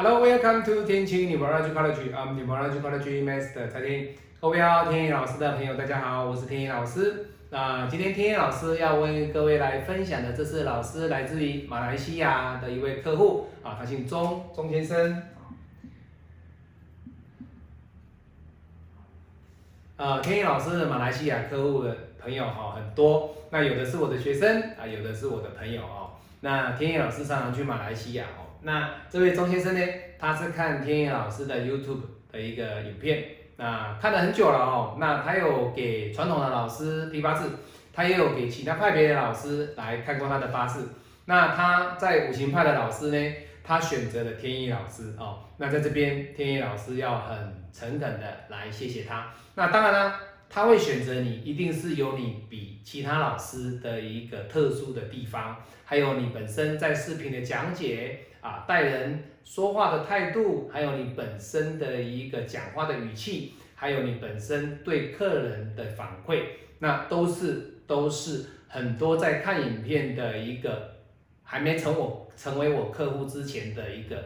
Hello, welcome to 天晴 Numerology College. I'm n e u r o l o g y College Master 蔡天。各位好，天意老师的朋友，大家好，我是天意老师。那今天天意老师要为各位来分享的，这是老师来自于马来西亚的一位客户啊，他姓钟，钟先生。呃，天意老师马来西亚客户的朋友哈很多，那有的是我的学生啊，有的是我的朋友哦。那天意老师常常去马来西亚哦。那这位钟先生呢，他是看天意老师的 YouTube 的一个影片，那看了很久了哦。那他有给传统的老师批八字，他也有给其他派别的老师来看过他的八字。那他在五行派的老师呢，他选择了天意老师哦。那在这边，天意老师要很诚恳的来谢谢他。那当然呢，他会选择你，一定是有你比其他老师的一个特殊的地方，还有你本身在视频的讲解啊，待人说话的态度，还有你本身的一个讲话的语气，还有你本身对客人的反馈，那都是都是很多在看影片的一个还没成我成为我客户之前的一个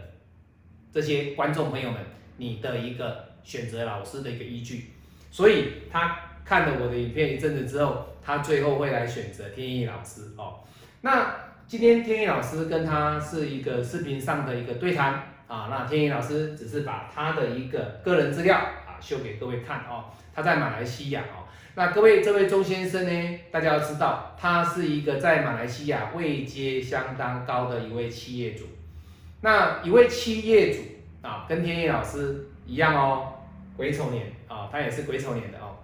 这些观众朋友们，你的一个选择老师的一个依据。所以他看了我的影片一阵子之后，他最后会来选择天意老师哦。那今天天意老师跟他是一个视频上的一个对谈啊。那天意老师只是把他的一个个人资料啊秀给各位看哦。他在马来西亚哦。那各位这位钟先生呢，大家要知道，他是一个在马来西亚位阶相当高的一位企业主。那一位企业主啊，跟天意老师一样哦，癸丑年。啊，他也是癸丑年的哦。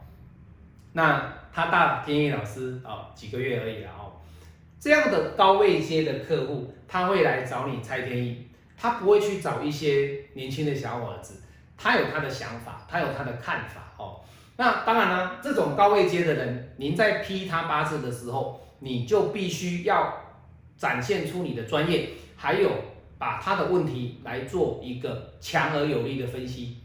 那他大天意老师啊，几个月而已了哦。这样的高位阶的客户，他会来找你猜天意，他不会去找一些年轻的小伙子，他有他的想法，他有他的看法哦。那当然了，这种高位阶的人，您在批他八字的时候，你就必须要展现出你的专业，还有把他的问题来做一个强而有力的分析。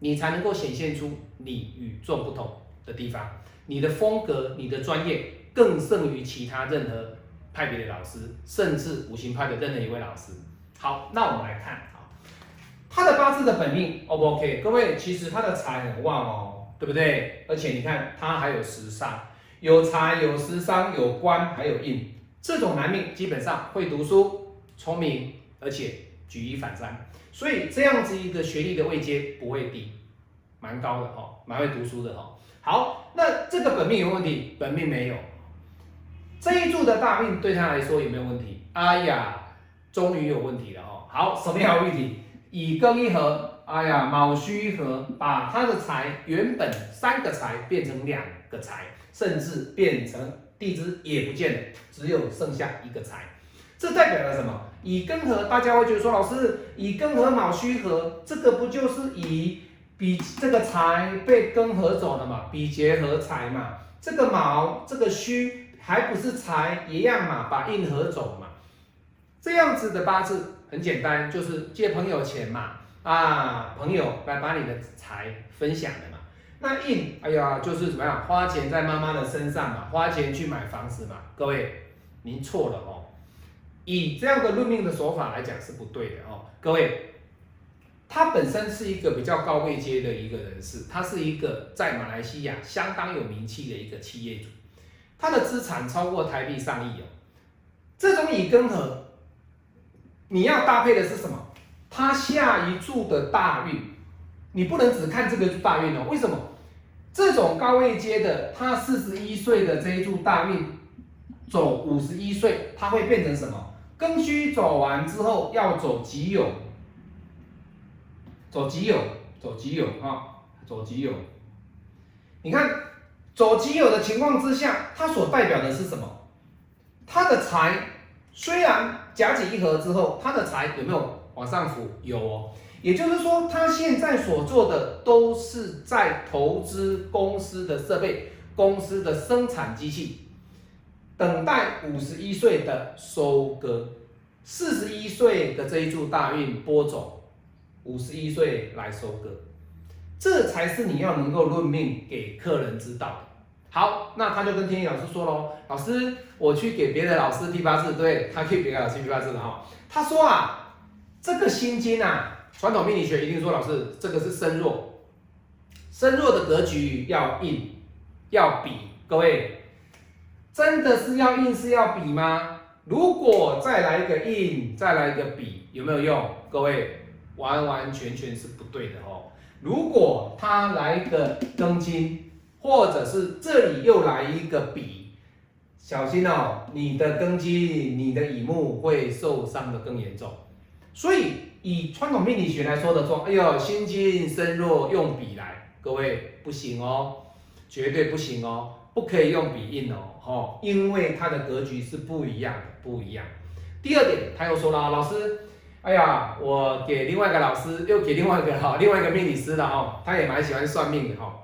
你才能够显现出你与众不同的地方，你的风格、你的专业更胜于其他任何派别的老师，甚至五行派的任何一位老师。好，那我们来看啊，他的八字的本命 O 不 OK？各位，其实他的财很旺哦，对不对？而且你看他还有食伤，有财有食伤有官还有印，这种男命基本上会读书、聪明，而且举一反三。所以这样子一个学历的位阶不会低，蛮高的哈，蛮会读书的哈。好，那这个本命有问题？本命没有。这一柱的大命对他来说有没有问题？哎呀，终于有问题了哦。好，什么样的问题？乙庚一合，哎呀，卯戌一合，把他的财原本三个财变成两个财，甚至变成地支也不见了，只有剩下一个财。这代表了什么？乙庚合，大家会觉得说，老师，乙庚合卯戌合，这个不就是乙比这个财被庚合走了嘛？比劫合财嘛？这个卯这个戌还不是财一样嘛？把印合走嘛？这样子的八字很简单，就是借朋友钱嘛，啊，朋友来把你的财分享的嘛。那印，哎呀，就是怎么样，花钱在妈妈的身上嘛，花钱去买房子嘛。各位，您错了哦。以这样的论命的手法来讲是不对的哦，各位，他本身是一个比较高位阶的一个人士，他是一个在马来西亚相当有名气的一个企业主，他的资产超过台币上亿哦。这种乙庚合，你要搭配的是什么？他下一柱的大运，你不能只看这个大运哦。为什么？这种高位阶的，他四十一岁的这一柱大运，走五十一岁，他会变成什么？庚戌走完之后，要走己酉，走己酉，走己酉啊，走己酉。你看，走己有的情况之下，它所代表的是什么？他的财虽然甲己一合之后，他的财有没有往上浮？有哦。也就是说，他现在所做的都是在投资公司的设备、公司的生产机器。等待五十一岁的收割，四十一岁的这一柱大运播种，五十一岁来收割，这才是你要能够论命给客人知道的。好，那他就跟天意老师说喽，老师，我去给别的老师批八字，对他可以给别的老师批八字了哈。他说啊，这个心经啊，传统命理学一定说老师这个是身弱，身弱的格局要硬，要比。各位，真的是要硬是要比吗？如果再来一个硬，再来一个比，有没有用？各位，完完全全是不对的哦。如果他来个庚金，或者是这里又来一个比，小心哦，你的庚金，你的乙木会受伤的更严重。所以以传统命理学来说的说，哎呦，心金身弱用比来，各位不行哦，绝对不行哦，不可以用比印哦，吼，因为它的格局是不一样的，不一样。第二点，他又说了，老师。哎呀，我给另外一个老师，又给另外一个哈，另外一个命理师的哈，他也蛮喜欢算命的哈。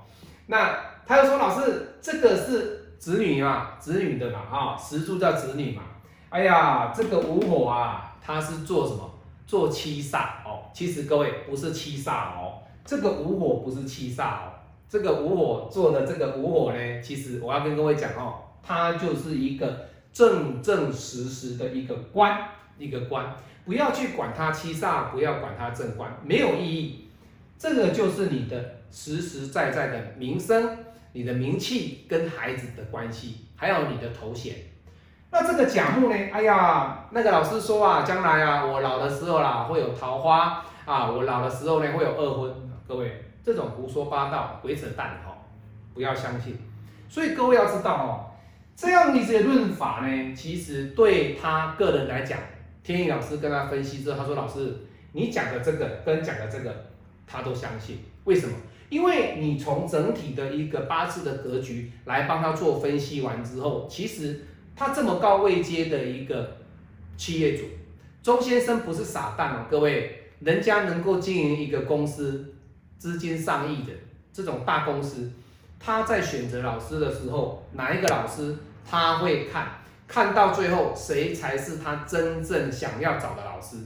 那他又说，老师，这个是子女嘛，子女的嘛，哈，石柱叫子女嘛。哎呀，这个午火啊，他是做什么？做七煞哦。其实各位不是七煞哦，这个午火不是七煞哦，这个午火做的这个午火呢，其实我要跟各位讲哦，它就是一个正正实实的一个官，一个官。不要去管他七煞，不要管他正官，没有意义。这个就是你的实实在在的名声，你的名气跟孩子的关系，还有你的头衔。那这个甲木呢？哎呀，那个老师说啊，将来啊，我老的时候啦，会有桃花啊，我老的时候呢，会有二婚。各位，这种胡说八道、鬼扯淡哈，不要相信。所以各位要知道哦，这样一些论法呢，其实对他个人来讲。天意老师跟他分析之后，他说：“老师，你讲的这个跟讲的这个，他都相信。为什么？因为你从整体的一个八字的格局来帮他做分析完之后，其实他这么高位阶的一个企业主，周先生不是傻蛋哦，各位，人家能够经营一个公司，资金上亿的这种大公司，他在选择老师的时候，哪一个老师他会看？”看到最后，谁才是他真正想要找的老师？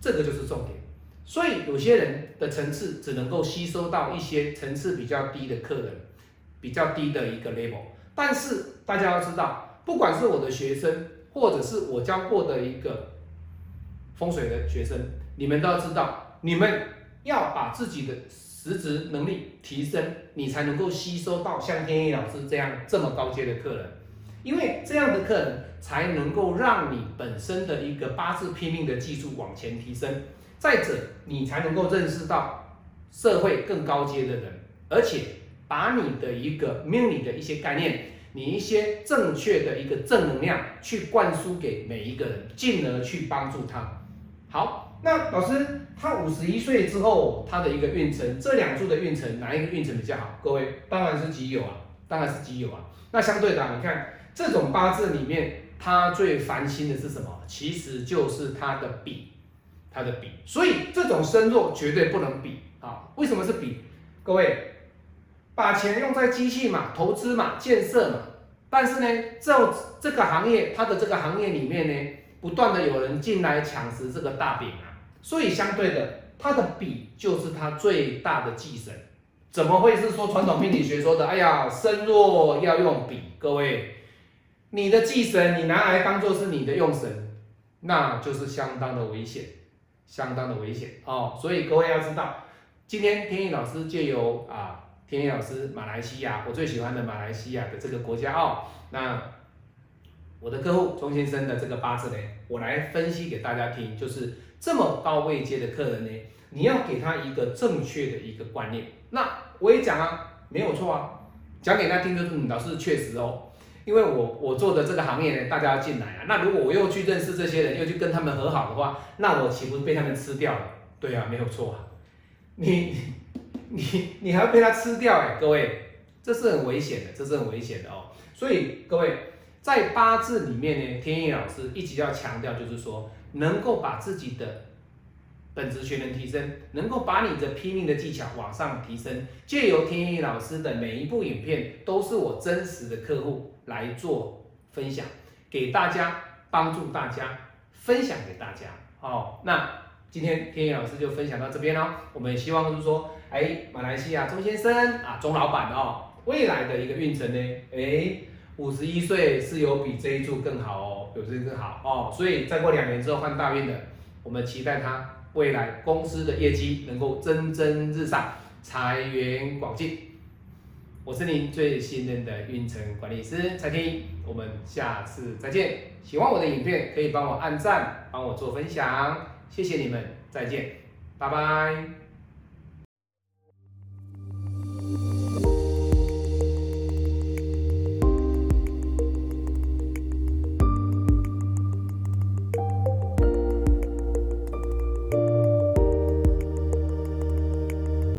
这个就是重点。所以有些人的层次只能够吸收到一些层次比较低的客人，比较低的一个 level。但是大家要知道，不管是我的学生，或者是我教过的一个风水的学生，你们都要知道，你们要把自己的实质能力提升，你才能够吸收到像天意老师这样这么高阶的客人。因为这样的客人才能够让你本身的一个八字拼命的技术往前提升，再者你才能够认识到社会更高阶的人，而且把你的一个命理的一些概念，你一些正确的一个正能量去灌输给每一个人，进而去帮助他。好，那老师他五十一岁之后他的一个运程，这两柱的运程哪一个运程比较好？各位当然是己酉啊，当然是己酉啊。那相对的，你看。这种八字里面，他最烦心的是什么？其实就是他的比，他的比。所以这种身弱绝对不能比啊！为什么是比？各位，把钱用在机器嘛，投资嘛，建设嘛。但是呢，这这个行业，它的这个行业里面呢，不断的有人进来抢食这个大饼啊。所以相对的，它的比就是它最大的忌神。怎么会是说传统命理学说的？哎呀，身弱要用比，各位。你的忌神，你拿来当做是你的用神，那就是相当的危险，相当的危险哦。所以各位要知道，今天天意老师借由啊，天意老师马来西亚，我最喜欢的马来西亚的这个国家哦，那我的客户钟先生的这个八字呢，我来分析给大家听，就是这么高位阶的客人呢，你要给他一个正确的一个观念。那我也讲啊，没有错啊，讲给他听就是老师确实哦。因为我我做的这个行业呢，大家要进来啊。那如果我又去认识这些人，又去跟他们和好的话，那我岂不是被他们吃掉了？对啊，没有错啊。你你你还要被他吃掉哎，各位，这是很危险的，这是很危险的哦。所以各位在八字里面呢，天意老师一直要强调，就是说能够把自己的。本职学能提升，能够把你的拼命的技巧往上提升。借由天意老师的每一部影片，都是我真实的客户来做分享，给大家帮助大家分享给大家。好，那今天天意老师就分享到这边喽。我们希望就是说，哎，马来西亚钟先生啊，钟老板哦，未来的一个运程呢，哎，五十一岁是有比这一柱更好哦，有这更好哦。所以再过两年之后换大运的。我们期待他未来公司的业绩能够蒸蒸日上，财源广进。我是您最信任的运程管理师蔡天一，我们下次再见。喜欢我的影片可以帮我按赞，帮我做分享，谢谢你们，再见，拜拜。